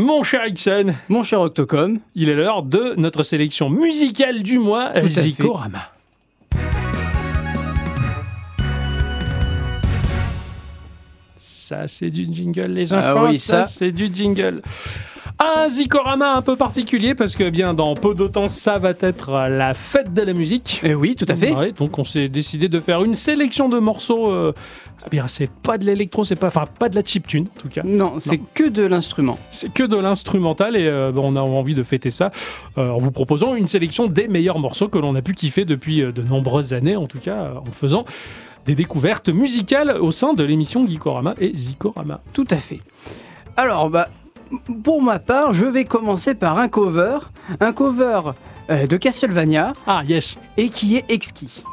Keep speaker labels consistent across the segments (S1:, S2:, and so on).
S1: Mon cher Ixon,
S2: Mon cher Octocom,
S1: il est l'heure de notre sélection musicale du mois,
S2: Tout à
S1: Zikorama. Ça, c'est du jingle, les
S2: Ah
S1: enfants.
S2: oui,
S1: ça,
S2: ça.
S1: c'est du jingle. Un Zikorama un peu particulier parce que bien dans peu de temps, ça va être la fête de la musique.
S2: Eh oui, tout à fait.
S1: Ouais, donc on s'est décidé de faire une sélection de morceaux. euh, ah bien, c'est pas de l'électro, c'est pas, enfin pas de la chiptune en tout cas.
S2: Non, c'est que de l'instrument.
S1: C'est que de l'instrumental et euh, bon, on a envie de fêter ça euh, en vous proposant une sélection des meilleurs morceaux que l'on a pu kiffer depuis euh, de nombreuses années, en tout cas euh, en faisant des découvertes musicales au sein de l'émission Geekorama et Zikorama.
S2: Tout à fait. Alors, bah, pour ma part, je vais commencer par un cover. Un cover euh, de Castlevania
S1: Ah yes,
S2: et qui est exquis.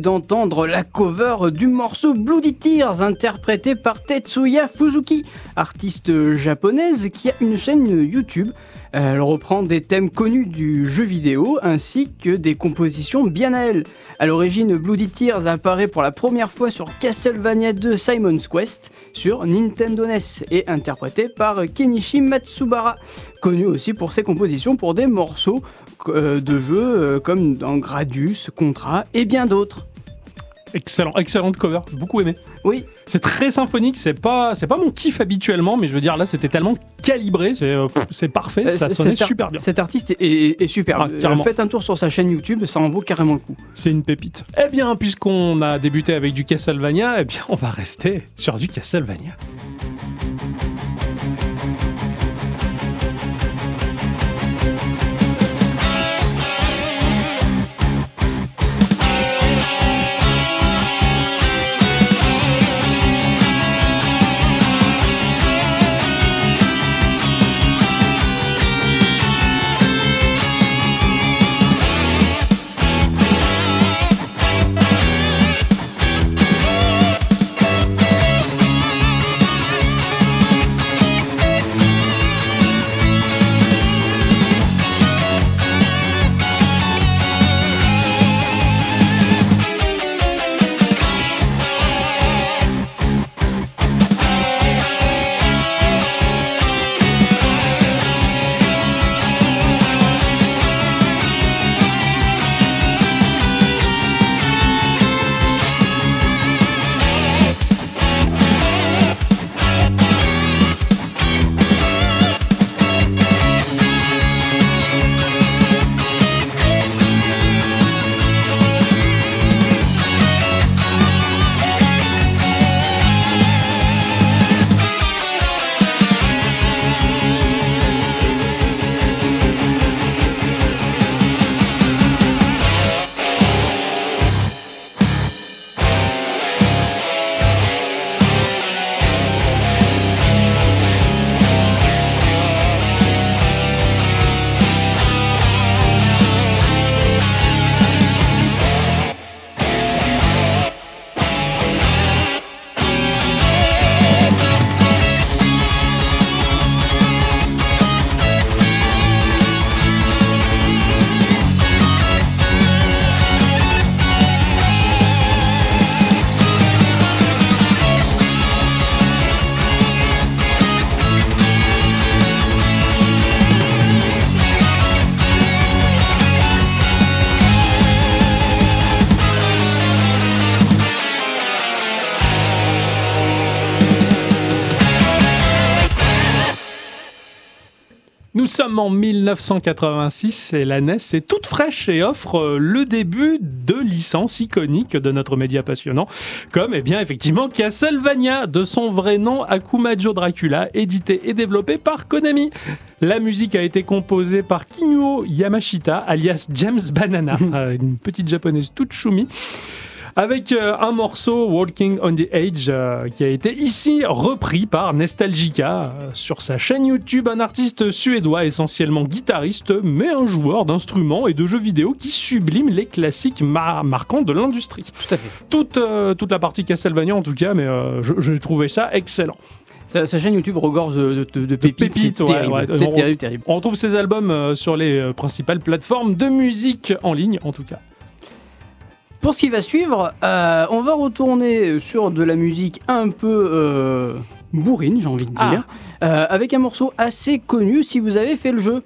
S2: D'entendre la cover du morceau Bloody Tears interprété par Tetsuya Fuzuki, artiste japonaise qui a une chaîne YouTube. Elle reprend des thèmes connus du jeu vidéo ainsi que des compositions bien à elle. À l'origine, Bloody Tears apparaît pour la première fois sur Castlevania 2 Simon's Quest sur Nintendo NES et interprété par Kenichi Matsubara, connu aussi pour ses compositions pour des morceaux euh, de jeux euh, comme dans Gradius, Contra et bien d'autres.
S1: Excellent, excellente cover, beaucoup aimé.
S2: Oui,
S1: C'est très symphonique, c'est pas, c'est pas mon kiff habituellement, mais je veux dire là c'était tellement calibré, c'est, euh, c'est parfait, ça
S2: Euh, c-
S1: sonnait super bien.
S2: Cet artiste est, est- est super.
S1: Ah.
S2: Euh, faites un tour sur sa chaîne YouTube, ça en vaut carrément le coup.
S1: C'est une pépite. Eh bien, puisqu'on a débuté avec du Castlevania, eh bien, on va rester sur du Castlevania. En 1986 et la NES est toute fraîche et offre euh, le début de licences iconiques de notre média passionnant, comme eh bien effectivement Castlevania, de son vrai nom Akumajo Dracula, édité et développé par Konami. La musique a été composée par Kinuo Yamashita, alias James Banana, euh, une petite japonaise toute choumi avec euh, un morceau Walking on the Edge euh, qui a été ici repris par Nestalgica euh, sur sa chaîne YouTube, un artiste suédois essentiellement guitariste mais un joueur d'instruments et de jeux vidéo qui sublime les classiques marquants de l'industrie.
S2: Tout à fait.
S1: Toute, toute la partie Castlevania en tout cas, mais je, trouvais ça excellent.
S2: Sa, chaîne YouTube regorge de, pépites, c'est terrible, terrible,
S1: On retrouve ses albums sur les principales plateformes de musique en ligne en tout cas.
S2: Pour ce qui va suivre, euh, on va retourner sur de la musique un peu euh, bourrine, j'ai envie de dire, ah. euh, avec un morceau assez connu si vous avez fait le jeu.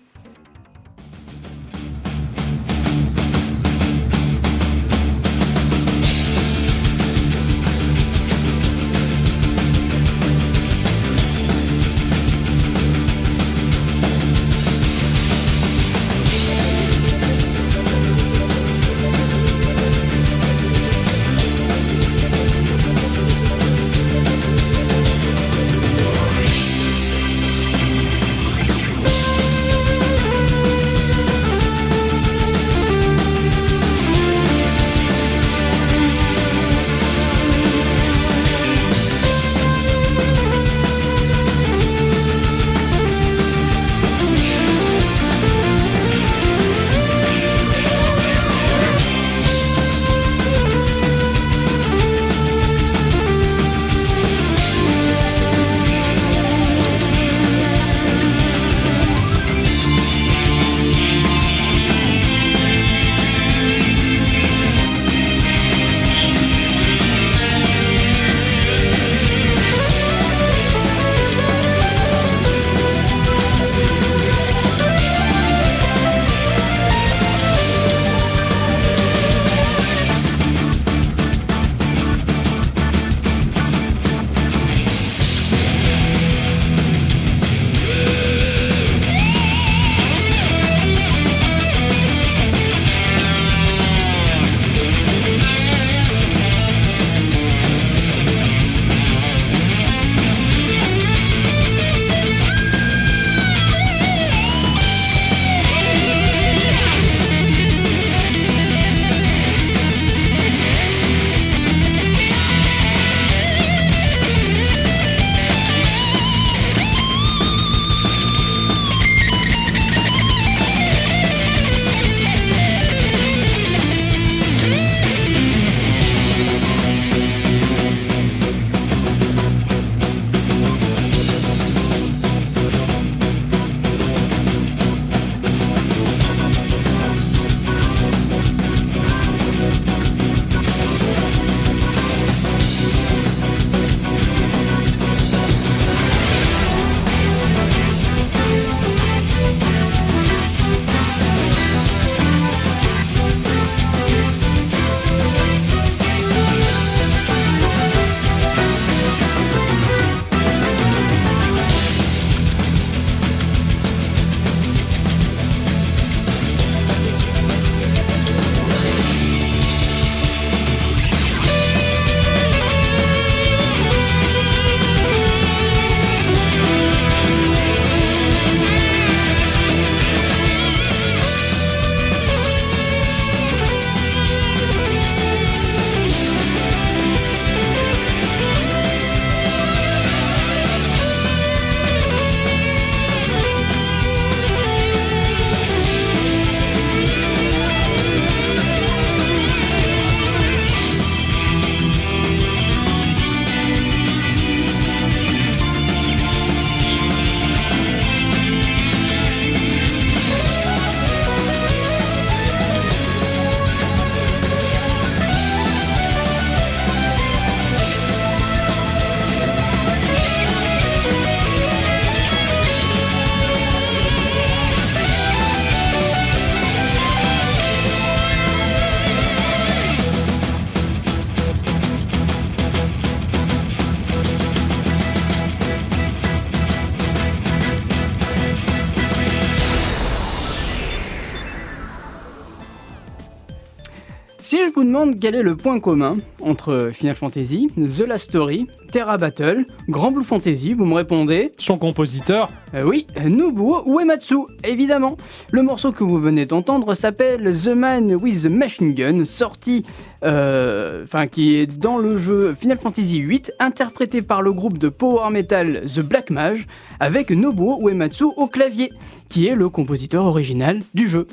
S2: Quel est le point commun entre Final Fantasy, The Last Story, Terra Battle, Grand Blue Fantasy, vous me répondez
S1: Son compositeur
S2: Euh, Oui, Nobuo Uematsu, évidemment. Le morceau que vous venez d'entendre s'appelle The Man with the Machine Gun, sorti, euh, enfin qui est dans le jeu Final Fantasy VIII, interprété par le groupe de power metal The Black Mage, avec Nobuo Uematsu au clavier, qui est le compositeur original du jeu.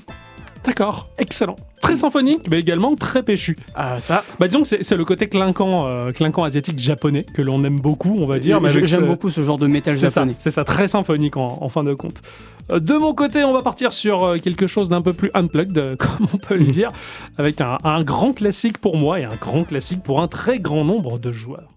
S1: D'accord, excellent. Très symphonique, mais également très péchu.
S2: Ah ça,
S1: Bah disons que c'est le côté clinquant, euh, clinquant asiatique japonais que l'on aime beaucoup, on va dire.
S2: j'aime
S1: ce-
S2: beaucoup ce genre de métal japonais.
S1: c'est ça, très symphonique en, en fin de compte. Euh, De mon côté, on va partir sur euh, quelque chose d'un peu plus unplugged, comme on peut le dire, avec un, un grand classique pour moi et un grand classique pour un très grand nombre de joueurs.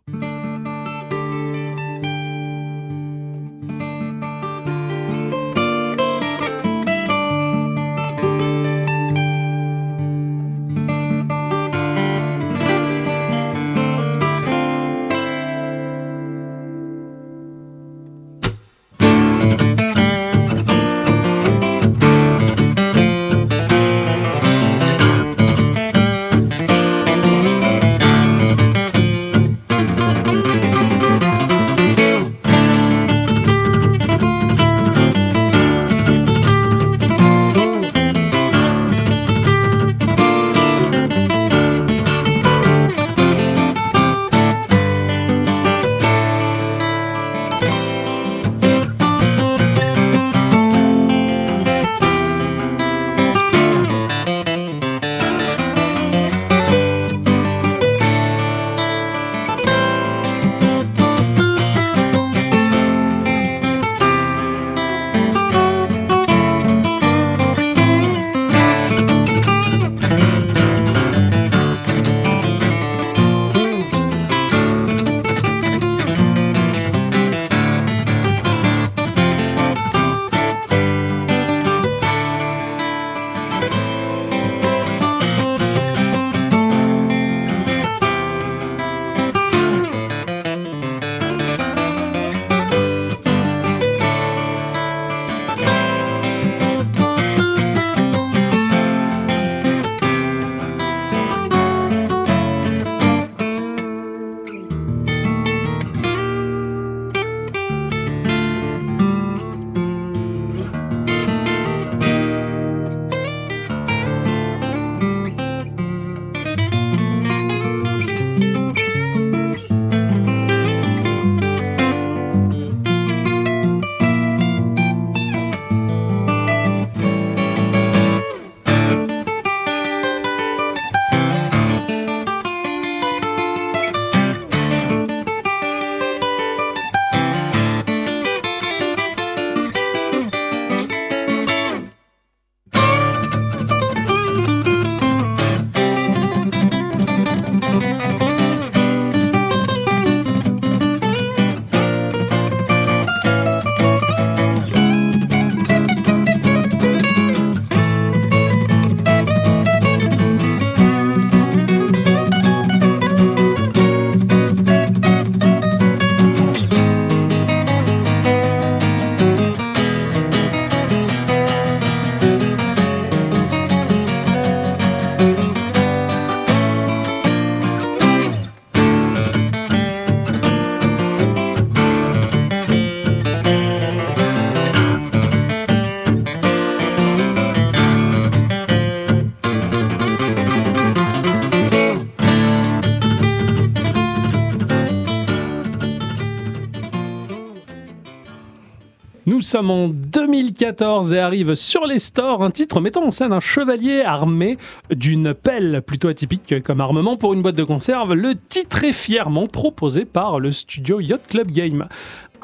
S1: Sommes en 2014 et arrive sur les stores un titre mettant en scène un chevalier armé d'une pelle plutôt atypique comme armement pour une boîte de conserve. Le titre est fièrement proposé par le studio Yacht Club Game.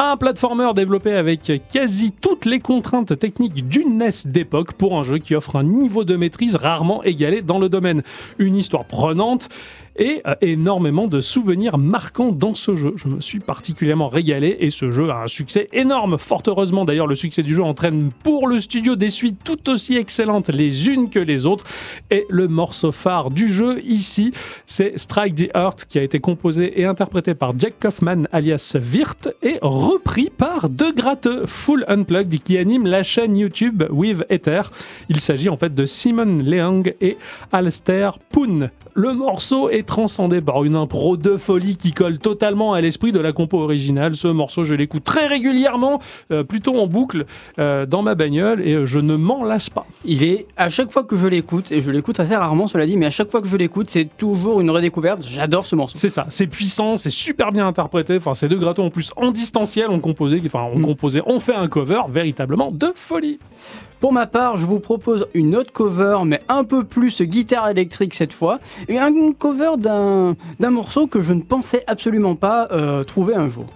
S1: Un platformer développé avec quasi toutes les contraintes techniques d'une NES d'époque pour un jeu qui offre un niveau de maîtrise rarement égalé dans le domaine. Une histoire prenante et énormément de souvenirs marquants dans ce jeu. Je me suis particulièrement régalé et ce jeu a un succès énorme. Fort heureusement d'ailleurs, le succès du jeu entraîne pour le studio des suites tout aussi excellentes les unes que les autres. Et le morceau phare du jeu ici, c'est Strike the Earth qui a été composé et interprété par Jack Kaufman alias Virt et repris par De Full Unplugged qui anime la chaîne YouTube With Ether. Il s'agit en fait de Simon Leung et Alistair Poon. Le morceau est transcendé par une impro de folie qui colle totalement à l'esprit de la compo originale. Ce morceau, je l'écoute très régulièrement, euh, plutôt en boucle, euh, dans ma bagnole et je ne m'en lasse pas.
S2: Il est, à chaque fois que je l'écoute, et je l'écoute assez rarement, cela dit, mais à chaque fois que je l'écoute, c'est toujours une redécouverte. J'adore ce morceau.
S1: C'est ça, c'est puissant, c'est super bien interprété. Enfin, ces deux gratos en plus en distanciel ont composé, enfin, ont
S2: Mm.
S1: composé, ont fait un cover véritablement de folie.
S2: Pour ma part, je vous propose une autre cover, mais un peu plus guitare électrique cette fois, et un cover d'un morceau que je ne pensais absolument pas euh, trouver un jour.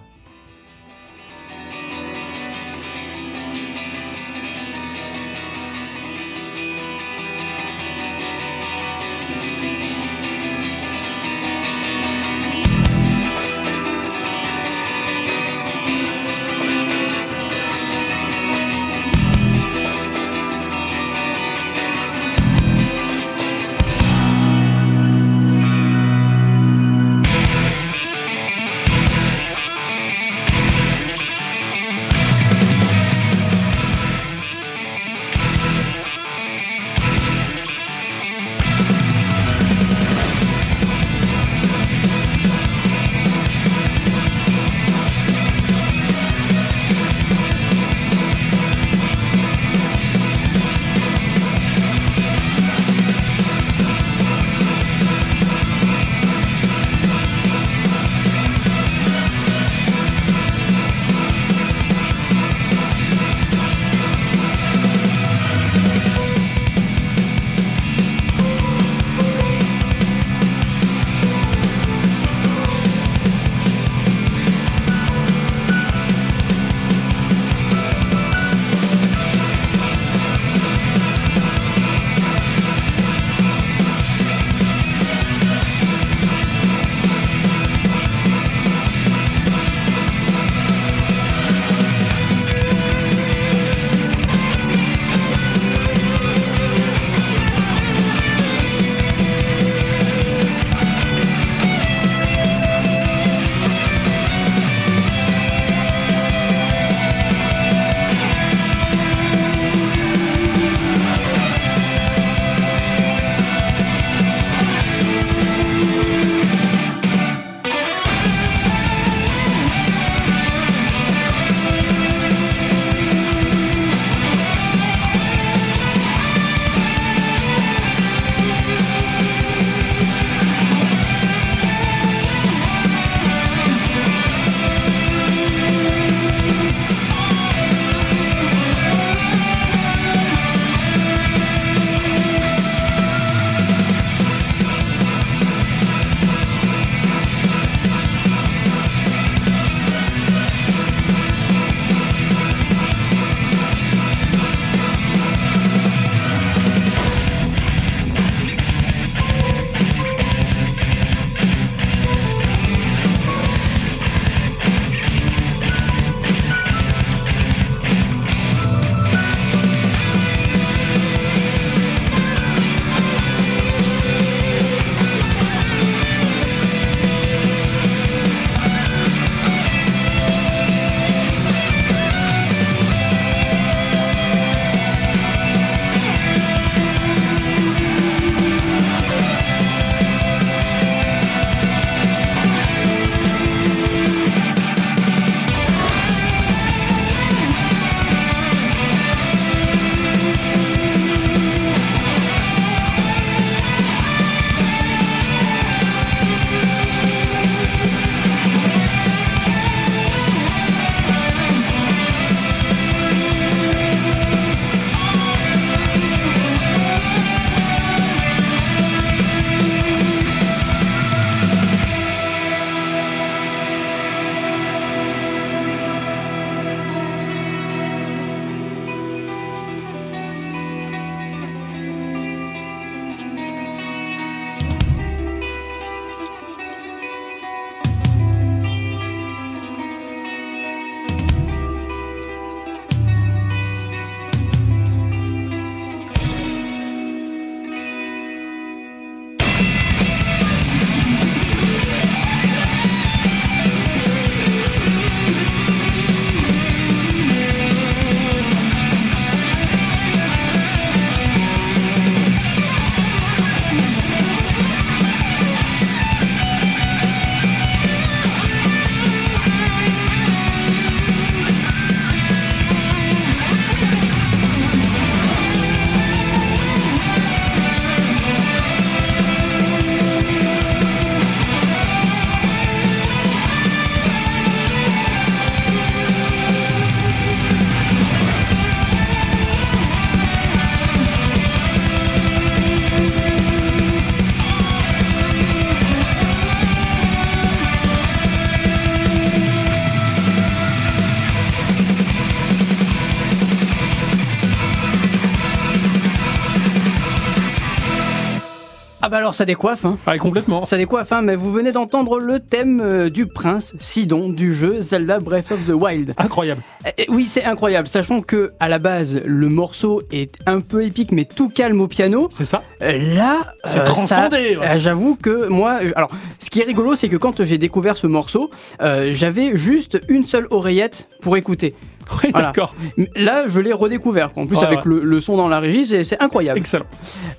S2: Alors ça décoiffe, hein.
S1: Ah, complètement.
S2: Ça décoiffe, hein, mais vous venez d'entendre le thème euh, du prince Sidon du jeu Zelda Breath of the Wild.
S1: Incroyable.
S2: Eh, oui, c'est incroyable, sachant que à la base le morceau est un peu épique, mais tout calme au piano.
S1: C'est ça.
S2: Euh, Là,
S1: C'est
S2: euh,
S1: transcendé, ouais.
S2: euh, J'avoue que moi, euh, alors, ce qui est rigolo, c'est que quand j'ai découvert ce morceau, euh, j'avais juste une seule oreillette pour écouter.
S1: Oui,
S2: Voilà.
S1: d'accord.
S2: Là, je l'ai redécouvert. En plus,
S1: Ouais,
S2: avec
S1: ouais.
S2: Le, le son dans la régie, c'est incroyable.
S1: Excellent.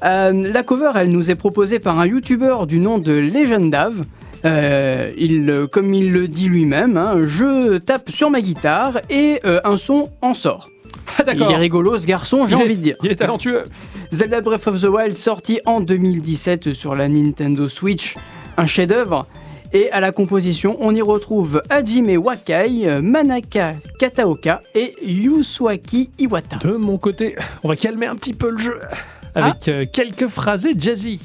S2: Euh, la cover, elle nous est proposée par un youtubeur du nom de Legendav. Euh, il, comme il le dit lui-même, hein, je tape sur ma guitare et euh, un son en sort.
S1: Ah,
S2: Il est rigolo ce garçon, j'ai envie de dire.
S1: Il est talentueux.
S2: Zelda Breath of the Wild sorti en 2017 sur la Nintendo Switch, un chef-d'œuvre. Et à la composition, on y retrouve Hajime Wakai, Manaka Kataoka et Yusuaki Iwata.
S1: De mon côté, on va calmer un petit peu le jeu avec euh, quelques phrasés jazzy.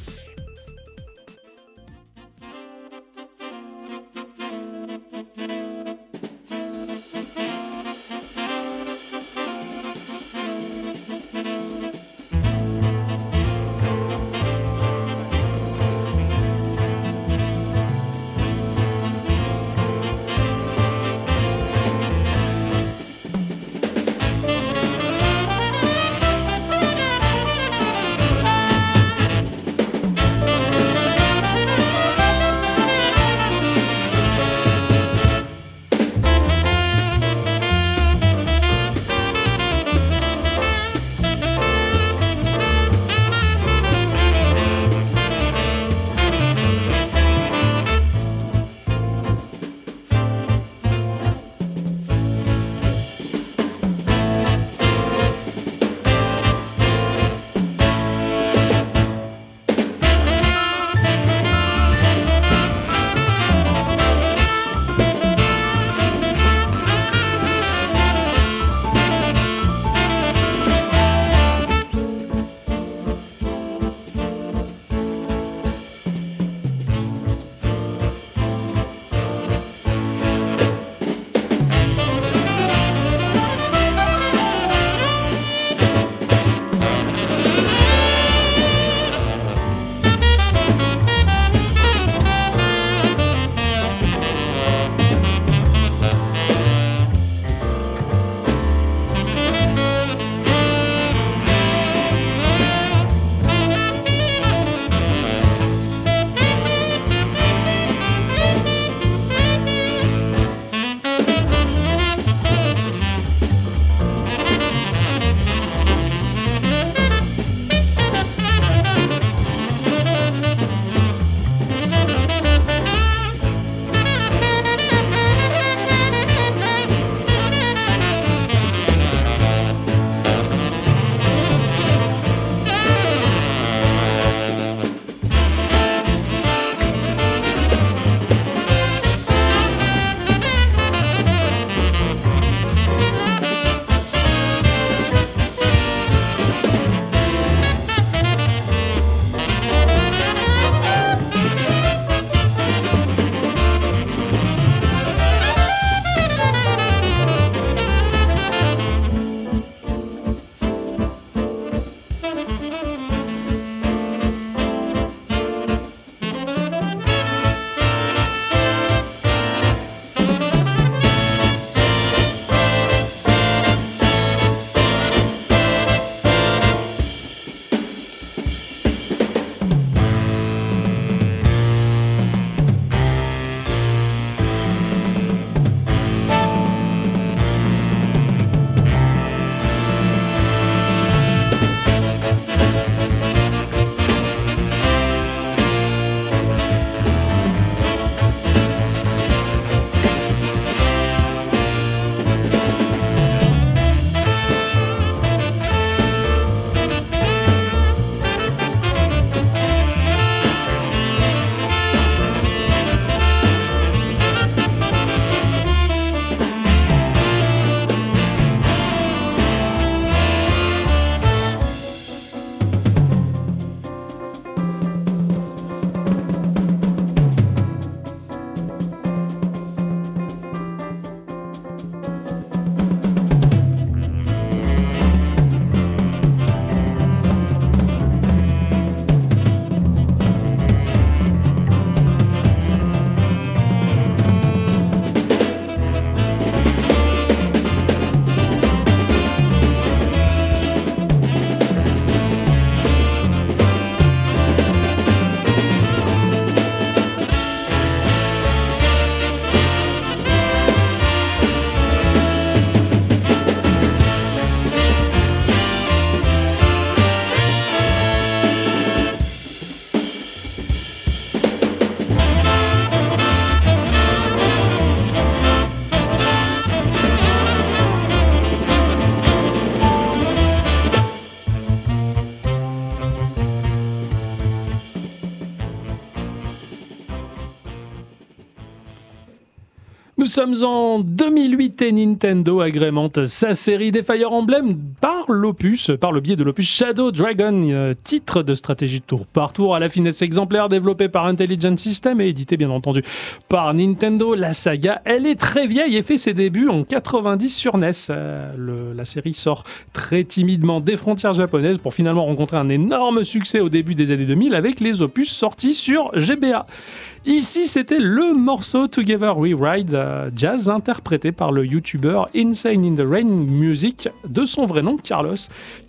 S1: Nous sommes en 2008 et Nintendo agrémente sa série des Fire Emblem par l'opus, par le biais de l'opus Shadow Dragon, euh, titre de stratégie tour par tour à la finesse exemplaire développé par Intelligent System et édité bien entendu par Nintendo. La saga, elle est très vieille et fait ses débuts en 90 sur NES. Euh, la série sort très timidement des frontières japonaises pour finalement rencontrer un énorme succès au début des années 2000 avec les opus sortis sur GBA. Ici, c'était le morceau Together We Ride euh, Jazz interprété par le YouTuber Insane in the Rain Music de son vrai nom Carlos,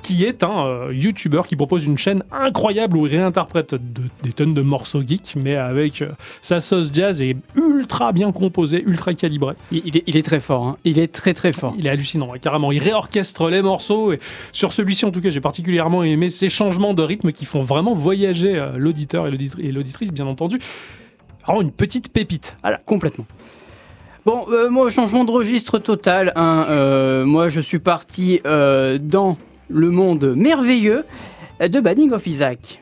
S1: qui est un euh, YouTuber qui propose une chaîne incroyable où il réinterprète de- des tonnes de morceaux geeks, mais avec euh, sa sauce jazz et ultra bien composé, ultra calibré.
S2: Il, il est, il est très fort, hein. il est très très fort.
S1: Il est hallucinant, ouais, carrément. Il réorchestre les morceaux. Et sur celui-ci, en tout cas, j'ai particulièrement aimé ces changements de rythme qui font vraiment voyager euh, l'auditeur et l'auditri- et l'auditrice, bien entendu. Vraiment une petite pépite.
S2: Complètement. Bon, euh, moi, changement de registre total. hein. Euh, moi, je suis parti euh, dans le monde merveilleux de Banning of Isaac.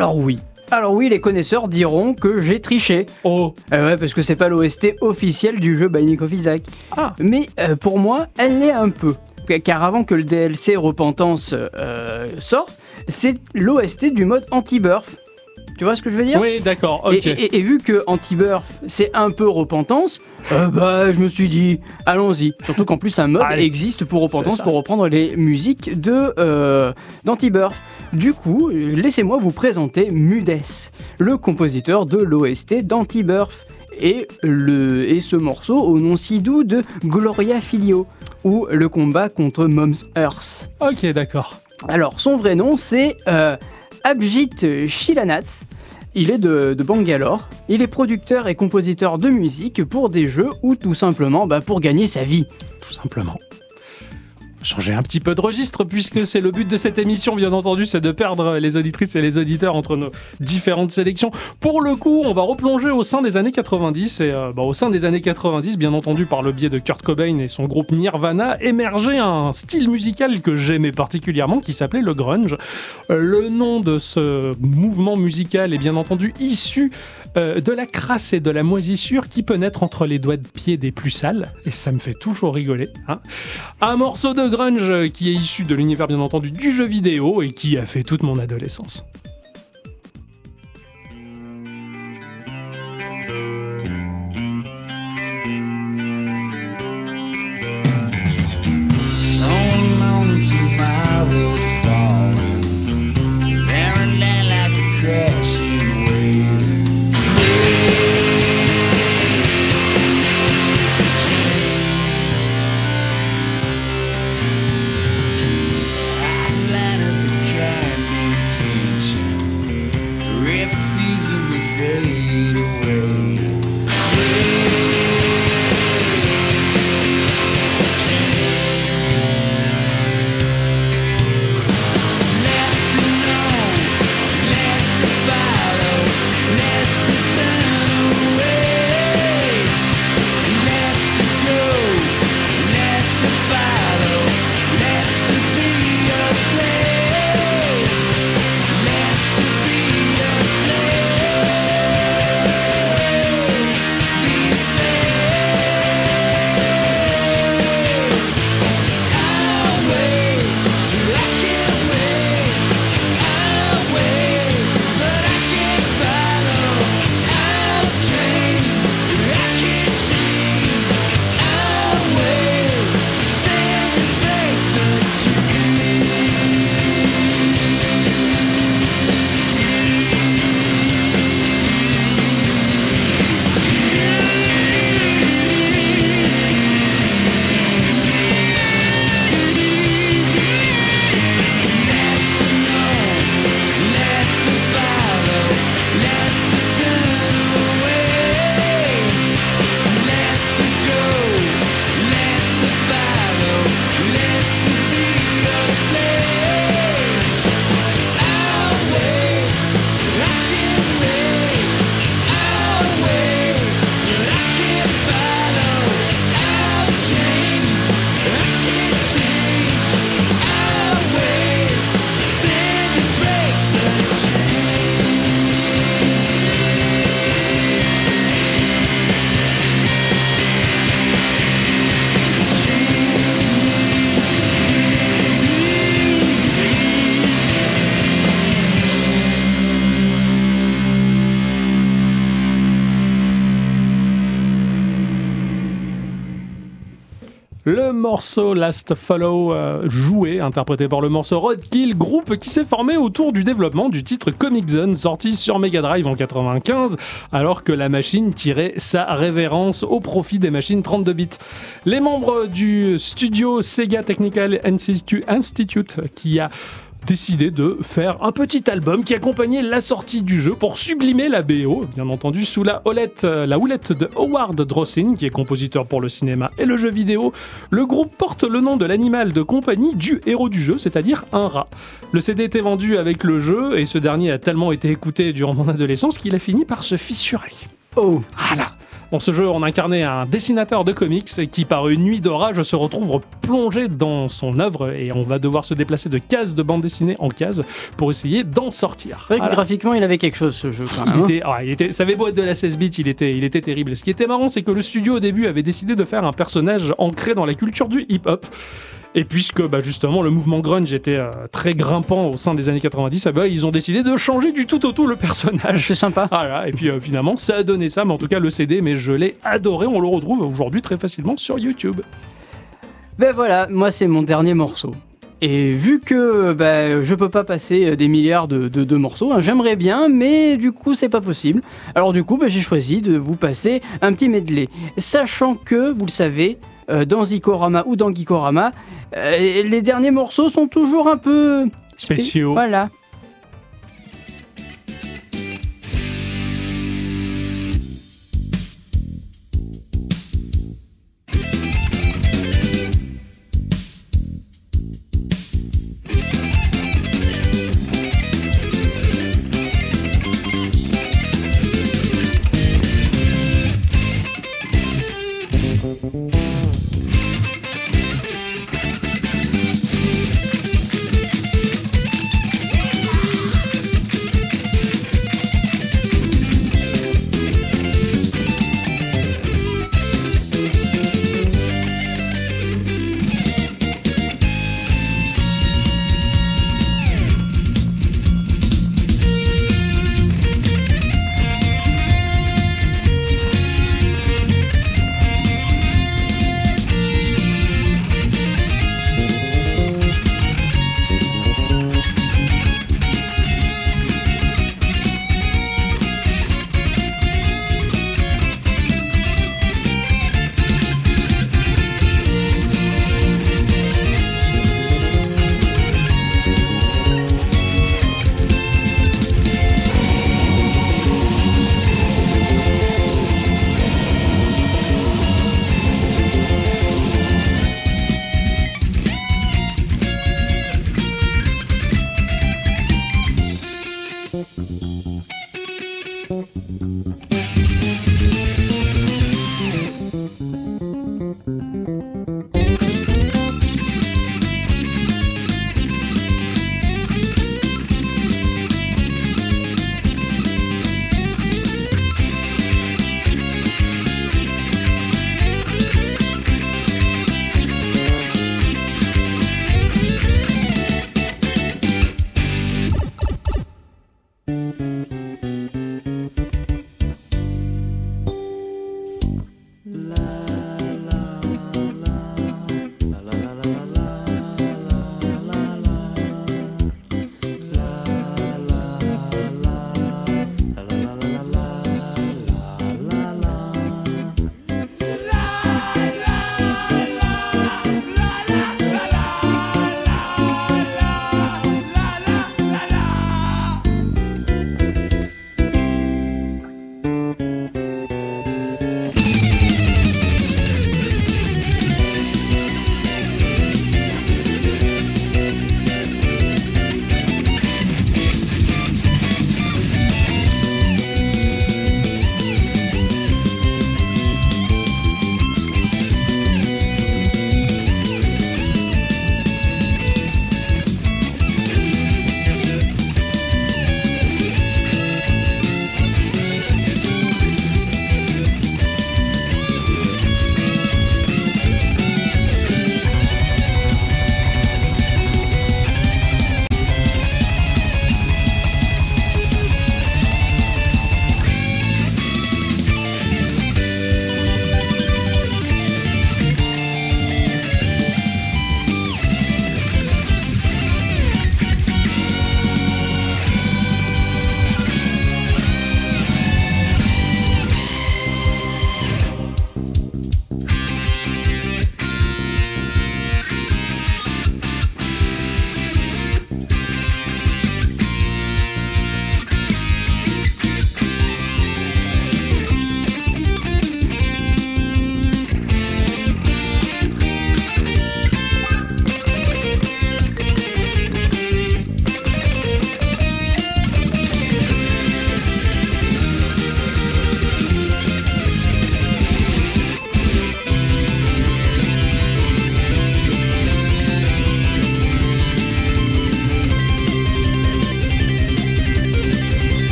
S2: Alors oui. Alors oui, les connaisseurs diront que j'ai triché.
S1: Oh,
S2: Euh, ouais, parce que c'est pas l'OST officiel du jeu Binding of Isaac.
S1: ah,
S2: Mais euh, pour moi, elle l'est un peu. Car avant que le DLC Repentance euh, sorte, c'est l'OST du mode anti-burf. Tu vois ce que je veux dire
S1: Oui, d'accord,
S2: Et-
S1: ok.
S2: et, et- et vu que Anti-Birth, c'est un peu repentance, euh, bah, je me suis dit, allons-y. Surtout qu'en plus, un mode
S1: Allez.
S2: existe pour repentance, pour reprendre les musiques de euh, d'Anti-Birth. Du coup, laissez-moi vous présenter Mudes, le compositeur de l'OST d'Anti-Birth. Et, le, et ce morceau au nom si doux de Gloria Filio, ou le combat contre Mom's Earth.
S1: Ok, d'accord.
S2: Alors, son vrai nom, c'est euh, Abjit Shilanath. Il est de, Bangalore. Il est producteur et compositeur de musique pour des jeux ou tout simplement bah, pour gagner sa vie.
S1: Tout simplement. Changer un petit peu de registre, puisque c'est le but de cette émission, bien entendu, c'est de perdre les auditrices et les auditeurs entre nos différentes sélections. Pour le coup, on va replonger au sein des années 90, et euh, bah, au sein des années 90, bien entendu, par le biais de Kurt Cobain et son groupe Nirvana, émergeait un style musical que j'aimais particulièrement, qui s'appelait le grunge. Euh, le nom de ce mouvement musical est bien entendu issu euh, de la crasse et de la moisissure qui peut naître entre les doigts de pied des plus sales, et ça me fait toujours rigoler. Hein. Un morceau de grunge qui est issu de l'univers bien entendu du jeu vidéo et qui a fait toute mon adolescence. Last Follow, euh, joué, interprété par le morceau Roadkill, groupe qui s'est formé autour du développement du titre Comic Zone, sorti sur Mega Drive en 95, alors que la machine tirait sa révérence au profit des machines 32 bits. Les membres du studio Sega Technical Institu- Institute, qui a décidé de faire un petit album qui accompagnait la sortie du jeu pour sublimer la BO, bien entendu sous la houlette, euh, la houlette de Howard Drossin, qui est compositeur pour le cinéma et le jeu vidéo. Le groupe porte le nom de l'animal de compagnie du héros du jeu, c'est-à-dire un rat. Le CD était vendu avec le jeu et ce dernier a tellement été écouté durant mon adolescence qu'il a fini par se fissurer.
S2: Oh,
S1: Voilà. Dans ce jeu, on incarnait un dessinateur de comics qui, par une nuit d'orage, se retrouve plongé dans son œuvre et on va devoir se déplacer de case de bande dessinée en case pour essayer d'en sortir. Voilà.
S2: graphiquement, il avait quelque chose ce jeu quand même.
S1: Il
S2: hein.
S1: était, ah, il était, ça avait beau être de la 16 bits, il était, il était terrible. Ce qui était marrant, c'est que le studio au début avait décidé de faire un personnage ancré dans la culture du hip-hop. Et puisque bah, justement le mouvement grunge était euh, très grimpant au sein des années 90, eh ben, ils ont décidé de changer du tout au tout le personnage.
S2: C'est sympa.
S1: Voilà, et puis euh, finalement ça a donné ça, mais en tout cas le CD, mais je l'ai adoré, on le retrouve aujourd'hui très facilement sur YouTube.
S2: Ben voilà, moi c'est mon dernier morceau. Et vu que ben, je peux pas passer des milliards de, de- de morceaux, hein, j'aimerais bien, mais du coup c'est pas possible. Alors du coup ben, j'ai choisi de vous passer un petit medley. Sachant que, vous le savez, euh, dans Zikorama ou dans Gikorama, euh, les derniers morceaux sont toujours un peu... spé-
S1: Spéciaux.
S2: Voilà.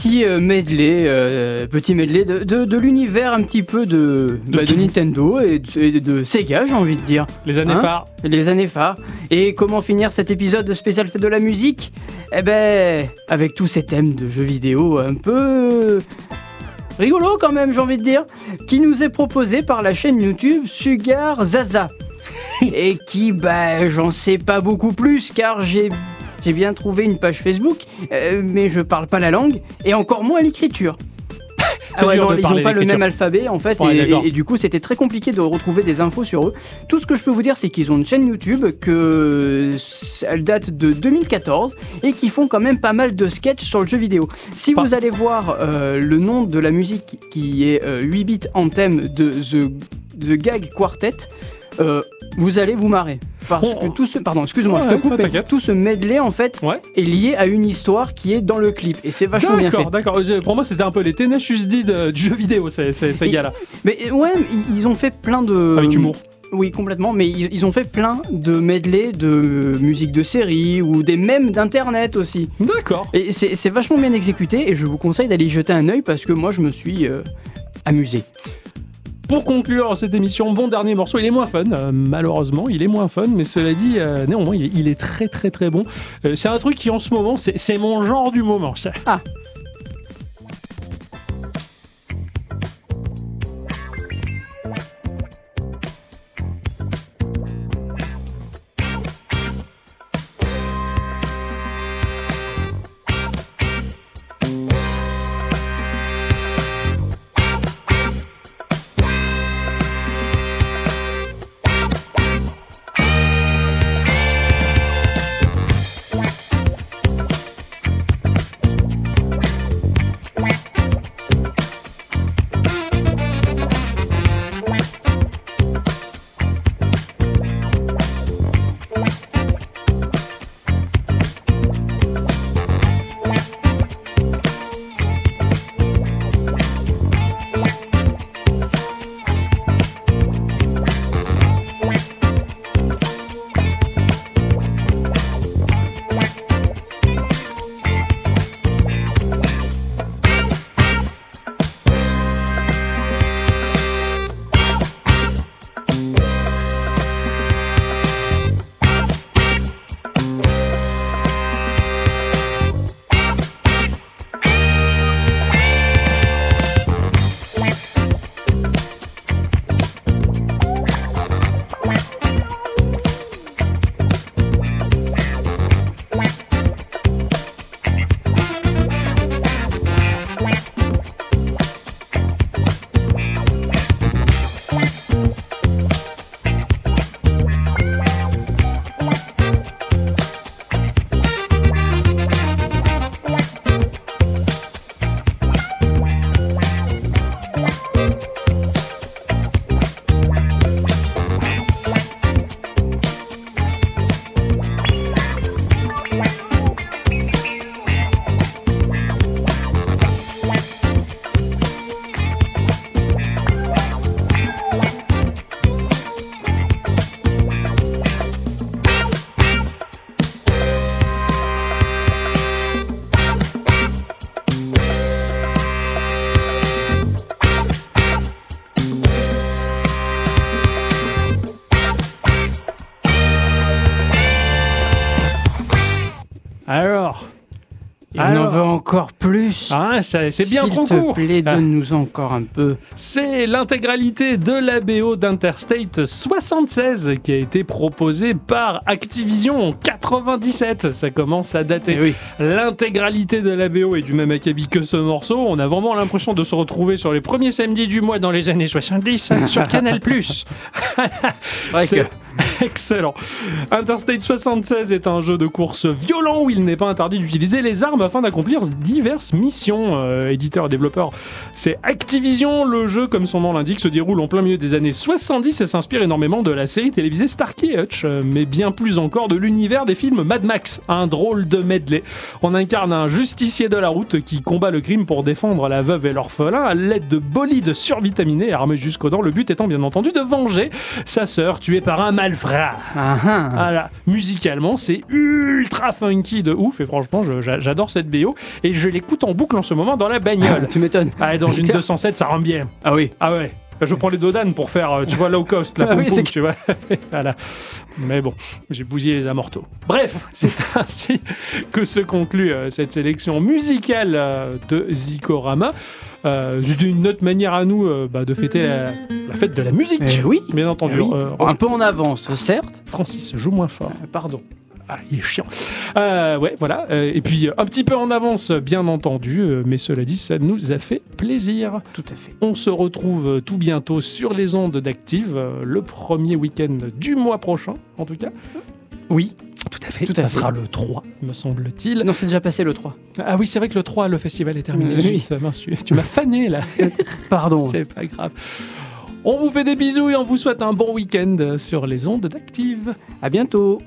S2: Petit euh, medley, euh, petit medley de, de- de l'univers un petit peu de,
S1: De
S2: bah, de. Nintendo et de, et de Sega, j'ai envie de dire.
S1: Les années
S2: Hein
S1: phares.
S2: Les années phares. Et comment finir cet épisode de spécial fête de la musique? Eh ben, avec tous ces thèmes de jeux vidéo un peu rigolo quand même, j'ai envie de dire, qui nous est proposé par la chaîne YouTube Sugar Zaza. Et qui, bah, j'en sais pas beaucoup plus car j'ai j'ai bien trouvé une page Facebook, euh, mais je parle pas la langue et encore moins l'écriture.
S1: De
S2: ils n'ont pas le même alphabet en fait,
S1: Ouais,
S2: et,
S1: d'accord.
S2: et- et du coup c'était très compliqué de retrouver des infos sur eux. Tout ce que je peux vous dire, c'est qu'ils ont une chaîne YouTube que elle date de 2014 et qui font quand même pas mal de sketchs sur le jeu vidéo. Si
S1: Pas-
S2: vous allez voir euh, le nom de la musique qui est euh, 8 bits en thème de The, The Gag Quartet, euh, vous allez vous marrer. Parce
S1: Oh.
S2: que tout ce, pardon, excuse-moi,
S1: Ouais,
S2: je te coupe, tout ce medley en fait
S1: Ouais.
S2: est lié à une histoire qui est dans le clip et c'est vachement bien fait.
S1: D'accord, d'accord. Euh, Pour moi, c'était un peu les Tenacious D de- du jeu vidéo, ces, ces, ces
S2: Et-
S1: gars-là.
S2: Mais ouais, ils, ont fait plein de
S1: Avec humour.
S2: Oui, complètement. Mais ils, ont fait plein de medley de musique de série ou des mèmes d'internet aussi.
S1: D'accord.
S2: Et c'est c'est vachement bien exécuté et je vous conseille d'aller y jeter un œil parce que moi je me suis euh, amusé.
S1: Pour conclure cette émission, bon dernier morceau, il est moins fun, euh, malheureusement, il est moins fun, mais cela dit, euh, néanmoins, il est, très très très bon. Euh, c'est un truc qui en ce moment, c'est mon genre du moment.
S2: Ah. On en
S1: Alors.
S2: veut encore plus.
S1: ah, c'est bien
S2: S'il
S1: trop
S2: te
S1: court.
S2: plaît,
S1: Ah.
S2: donne-nous encore un peu.
S1: C'est l'intégralité de la BO d'Interstate 76 qui a été proposée par Activision en 97. Ça commence à dater.
S2: Eh oui.
S1: L'intégralité de la BO est du même acabit que ce morceau. On a vraiment l'impression de se retrouver sur les premiers samedis du mois dans les années 70 sur Canal+.
S2: Ouais, que-
S1: excellent. Interstate 76 est un jeu de course violent où il n'est pas interdit d'utiliser les armes afin d'accomplir diverses missions. Euh, éditeur et développeur, c'est Activision. Le jeu, comme son nom l'indique, se déroule en plein milieu des années 70 et s'inspire énormément de la série télévisée Starkey Hutch, euh, mais bien plus encore de l'univers des films Mad Max. Un drôle de medley. On incarne un justicier de la route qui combat le crime pour défendre la veuve et l'orphelin à l'aide de bolides survitaminés armés jusqu'aux dents. Le but étant bien entendu de venger sa sœur tuée par un malade
S2: Ah, ah.
S1: Voilà. Musicalement, c'est ultra funky de ouf et franchement, j'adore cette BO et je l'écoute en boucle en ce moment dans la bagnole.
S2: tu m'étonnes.
S1: Ah, dans une
S2: clair.
S1: 207, ça rend bien.
S2: Ah oui.
S1: Ah ouais. Je prends les Dodan pour faire, euh, tu vois, low cost, la
S2: Ah oui,
S1: tu vois. voilà. Mais bon, j'ai bousillé les amortos. Bref, c'est ainsi que se conclut euh, cette sélection musicale euh, de Zikorama. Euh, c'est une autre manière à nous euh, bah, de fêter la, la fête de la musique.
S2: Eh oui.
S1: Bien entendu.
S2: Eh oui. Un peu en avance, certes.
S1: Francis, joue moins fort.
S2: Pardon.
S1: Ah, il est chiant. Euh, ouais, voilà. Euh, et puis, un petit peu en avance, bien entendu. euh, mais cela dit, ça nous a fait plaisir.
S2: Tout à fait.
S1: On se retrouve tout bientôt sur les ondes d'Active, le premier week-end du mois prochain, en tout cas.
S2: Oui.
S1: Tout à fait.
S2: Tout
S1: ça
S2: fait.
S1: sera le 3, me semble-t-il.
S2: Non, c'est déjà passé le 3.
S1: Ah oui, c'est vrai que le 3, le festival est terminé.
S2: Oui.
S1: Tu m'as fané, là.
S2: Pardon.
S1: c'est pas grave. On vous fait des bisous et on vous souhaite un bon week-end sur les ondes d'Active.
S2: À bientôt.